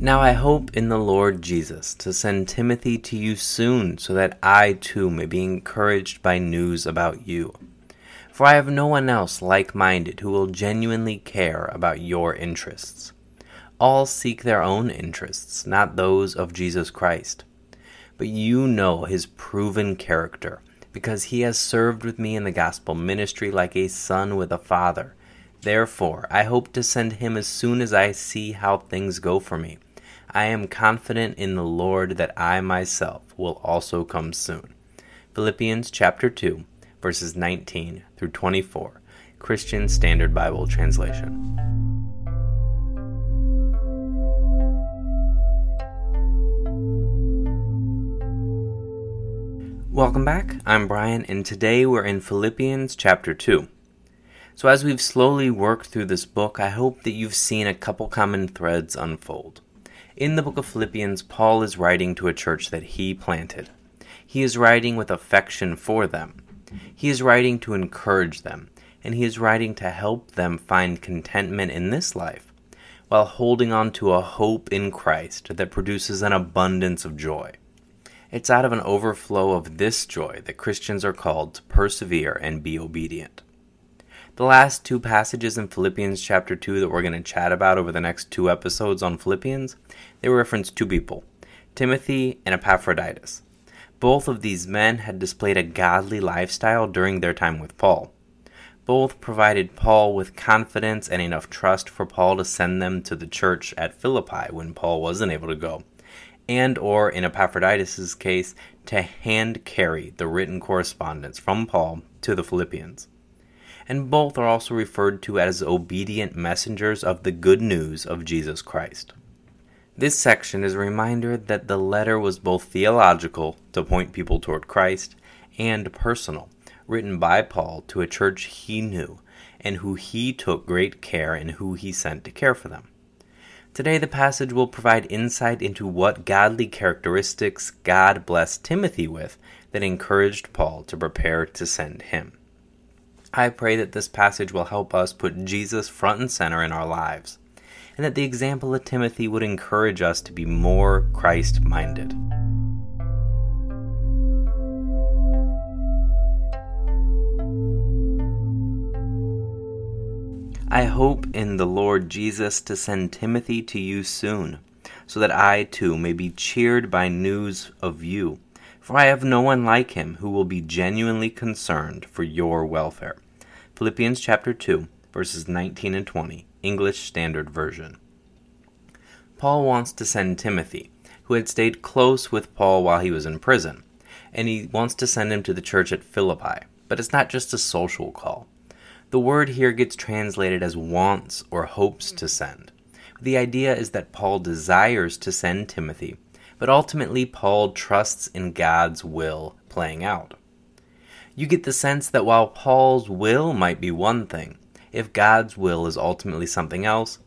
Now I hope in the Lord Jesus to send Timothy to you soon, so that I too may be encouraged by news about you. For I have no one else like minded who will genuinely care about your interests. All seek their own interests, not those of Jesus Christ. But you know his proven character, because he has served with me in the gospel ministry like a son with a father. Therefore, I hope to send him as soon as I see how things go for me I am confident in the Lord that I myself will also come soon. Philippians chapter 2, verses 19 through 24, Christian Standard Bible Translation. Welcome back. I'm Brian, and today we're in Philippians chapter 2. So, as we've slowly worked through this book, I hope that you've seen a couple common threads unfold. In the book of Philippians, Paul is writing to a church that he planted. He is writing with affection for them. He is writing to encourage them, and he is writing to help them find contentment in this life, while holding on to a hope in Christ that produces an abundance of joy. It's out of an overflow of this joy that Christians are called to persevere and be obedient. The last two passages in Philippians chapter 2 that we're going to chat about over the next two episodes on Philippians, they reference two people, Timothy and Epaphroditus. Both of these men had displayed a godly lifestyle during their time with Paul. Both provided Paul with confidence and enough trust for Paul to send them to the church at Philippi when Paul wasn't able to go, and or in Epaphroditus' case, to hand carry the written correspondence from Paul to the Philippians and both are also referred to as obedient messengers of the good news of Jesus Christ. This section is a reminder that the letter was both theological, to point people toward Christ, and personal, written by Paul to a church he knew and who he took great care and who he sent to care for them. Today, the passage will provide insight into what godly characteristics God blessed Timothy with that encouraged Paul to prepare to send him. I pray that this passage will help us put Jesus front and center in our lives, and that the example of Timothy would encourage us to be more Christ minded. I hope in the Lord Jesus to send Timothy to you soon, so that I too may be cheered by news of you for I have no one like him who will be genuinely concerned for your welfare. Philippians chapter 2, verses 19 and 20, English Standard Version. Paul wants to send Timothy, who had stayed close with Paul while he was in prison, and he wants to send him to the church at Philippi. But it's not just a social call. The word here gets translated as wants or hopes to send. The idea is that Paul desires to send Timothy but ultimately Paul trusts in God's will playing out. You get the sense that while Paul's will might be one thing, if God's will is ultimately something else,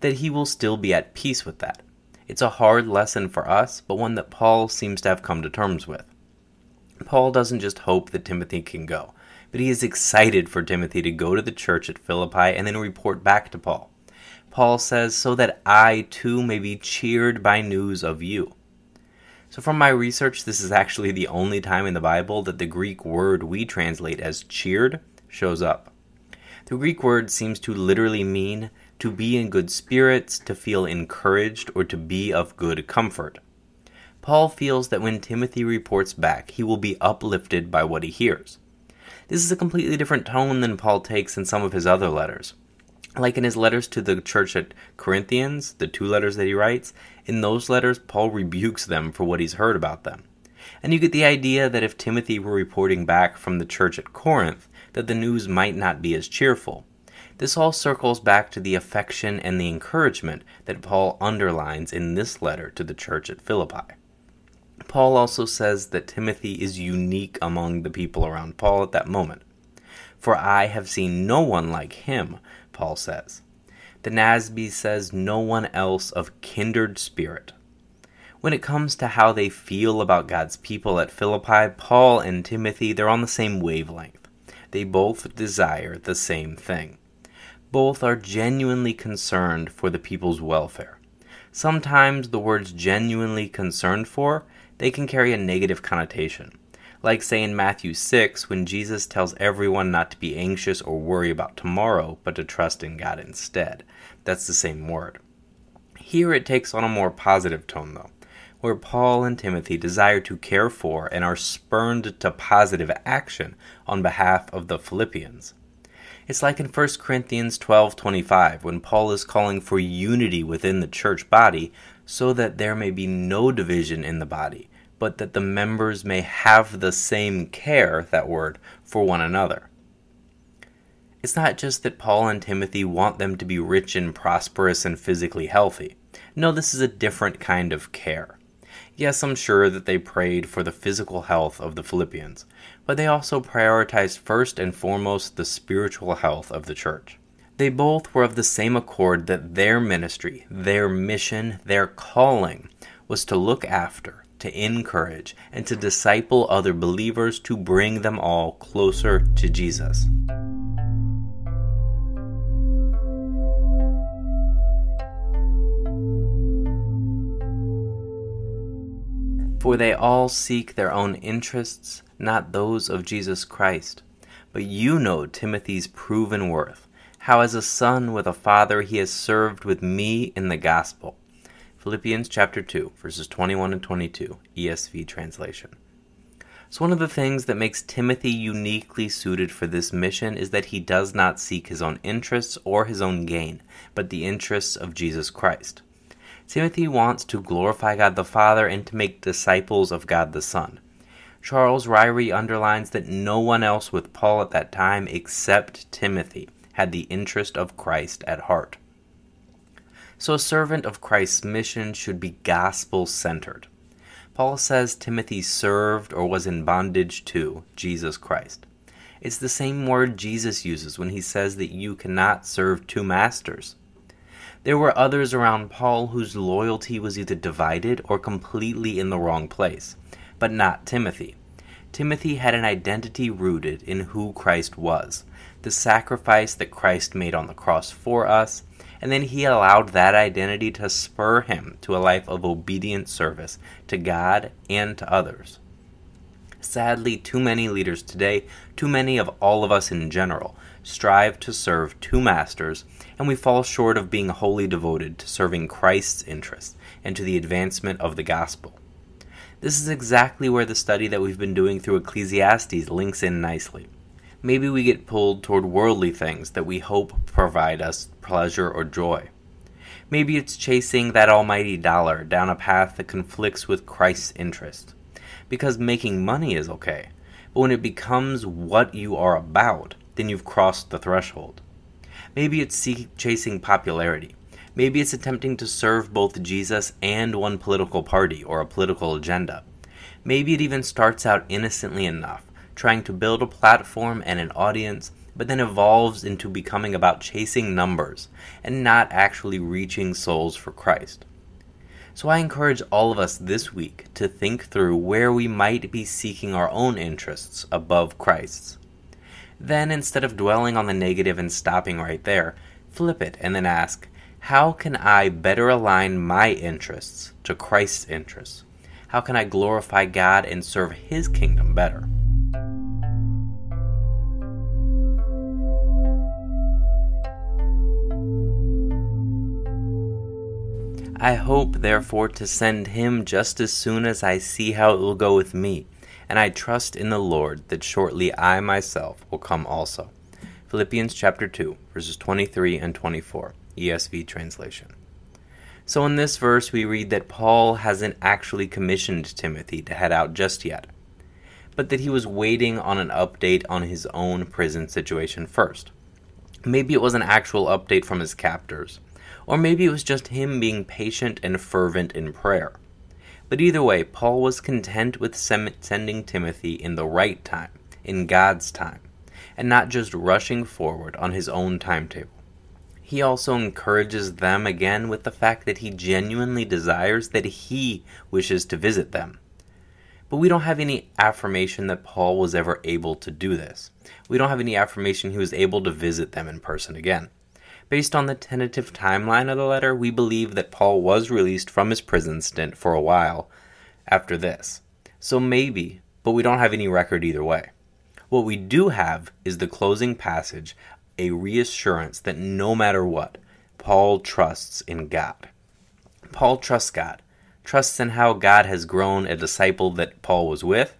that he will still be at peace with that. It's a hard lesson for us, but one that Paul seems to have come to terms with. Paul doesn't just hope that Timothy can go, but he is excited for Timothy to go to the church at Philippi and then report back to Paul. Paul says, So that I too may be cheered by news of you. So, from my research, this is actually the only time in the Bible that the Greek word we translate as cheered shows up. The Greek word seems to literally mean to be in good spirits, to feel encouraged, or to be of good comfort. Paul feels that when Timothy reports back, he will be uplifted by what he hears. This is a completely different tone than Paul takes in some of his other letters. Like in his letters to the church at Corinthians, the two letters that he writes, in those letters, Paul rebukes them for what he's heard about them. And you get the idea that if Timothy were reporting back from the church at Corinth, that the news might not be as cheerful. This all circles back to the affection and the encouragement that Paul underlines in this letter to the church at Philippi. Paul also says that Timothy is unique among the people around Paul at that moment. For I have seen no one like him Paul says. The NASB says no one else of kindred spirit. When it comes to how they feel about God's people at Philippi, Paul and Timothy, they're on the same wavelength. They both desire the same thing. Both are genuinely concerned for the people's welfare. Sometimes the words genuinely concerned for, they can carry a negative connotation. Like say in Matthew 6 when Jesus tells everyone not to be anxious or worry about tomorrow, but to trust in God instead. That's the same word. Here it takes on a more positive tone though where Paul and Timothy desire to care for and are spurned to positive action on behalf of the Philippians. It's like in 1 Corinthians 12:25 when Paul is calling for unity within the church body so that there may be no division in the body, but that the members may have the same care, that word, for one another. It's not just that Paul and Timothy want them to be rich and prosperous and physically healthy. No, this is a different kind of care. Yes, I'm sure that they prayed for the physical health of the Philippians, but they also prioritized first and foremost the spiritual health of the church. They both were of the same accord that their ministry, their mission, their calling was to look after, to encourage, and to disciple other believers to bring them all closer to Jesus. For they all seek their own interests, not those of Jesus Christ. But you know Timothy's proven worth, how as a son with a father he has served with me in the gospel. Philippians chapter 2, verses 21 and 22, ESV translation. So, one of the things that makes Timothy uniquely suited for this mission is that he does not seek his own interests or his own gain, but the interests of Jesus Christ. Timothy wants to glorify God the Father and to make disciples of God the Son. Charles Ryrie underlines that no one else with Paul at that time except Timothy had the interest of Christ at heart. So, a servant of Christ's mission should be gospel centered. Paul says Timothy served or was in bondage to Jesus Christ. It's the same word Jesus uses when he says that you cannot serve two masters. There were others around Paul whose loyalty was either divided or completely in the wrong place, but not Timothy. Timothy had an identity rooted in who Christ was, the sacrifice that Christ made on the cross for us, and then he allowed that identity to spur him to a life of obedient service to God and to others. Sadly, too many leaders today, too many of all of us in general, strive to serve two masters, and we fall short of being wholly devoted to serving Christ's interests and to the advancement of the gospel. This is exactly where the study that we've been doing through Ecclesiastes links in nicely. Maybe we get pulled toward worldly things that we hope provide us pleasure or joy. Maybe it's chasing that almighty dollar down a path that conflicts with Christ's interest. Because making money is okay, but when it becomes what you are about, then you've crossed the threshold. Maybe it's chasing popularity. Maybe it's attempting to serve both Jesus and one political party or a political agenda. Maybe it even starts out innocently enough, trying to build a platform and an audience, but then evolves into becoming about chasing numbers and not actually reaching souls for Christ. So I encourage all of us this week to think through where we might be seeking our own interests above Christ's. Then, instead of dwelling on the negative and stopping right there, flip it and then ask, how can I better align my interests to Christ's interests? How can I glorify God and serve His kingdom better? I hope, therefore, to send him just as soon as I see how it will go with me and I trust in the Lord that shortly I myself will come also. Philippians chapter 2, verses 23 and 24, ESV translation. So in this verse, we read that Paul hasn't actually commissioned Timothy to head out just yet, but that he was waiting on an update on his own prison situation first. Maybe it was an actual update from his captors, or maybe it was just him being patient and fervent in prayer. But either way, Paul was content with sending Timothy in the right time, in God's time, and not just rushing forward on his own timetable. He also encourages them again with the fact that he genuinely desires that he wishes to visit them. But we don't have any affirmation that Paul was ever able to do this. We don't have any affirmation he was able to visit them in person again. Based on the tentative timeline of the letter, we believe that Paul was released from his prison stint for a while after this. So maybe, but we don't have any record either way. What we do have is the closing passage a reassurance that no matter what, Paul trusts in God. Paul trusts God, trusts in how God has grown a disciple that Paul was with,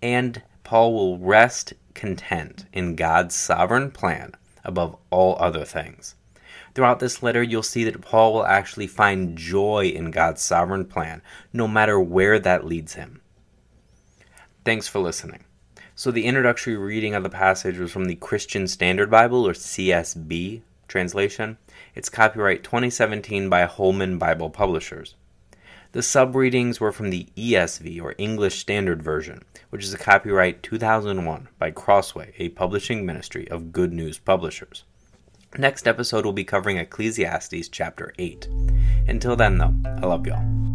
and Paul will rest content in God's sovereign plan above all other things. Throughout this letter, you'll see that Paul will actually find joy in God's sovereign plan, no matter where that leads him. Thanks for listening. So, the introductory reading of the passage was from the Christian Standard Bible, or CSB translation. It's copyright 2017 by Holman Bible Publishers. The sub readings were from the ESV, or English Standard Version, which is a copyright 2001 by Crossway, a publishing ministry of Good News Publishers. Next episode we'll be covering Ecclesiastes chapter 8. Until then, though, I love y'all.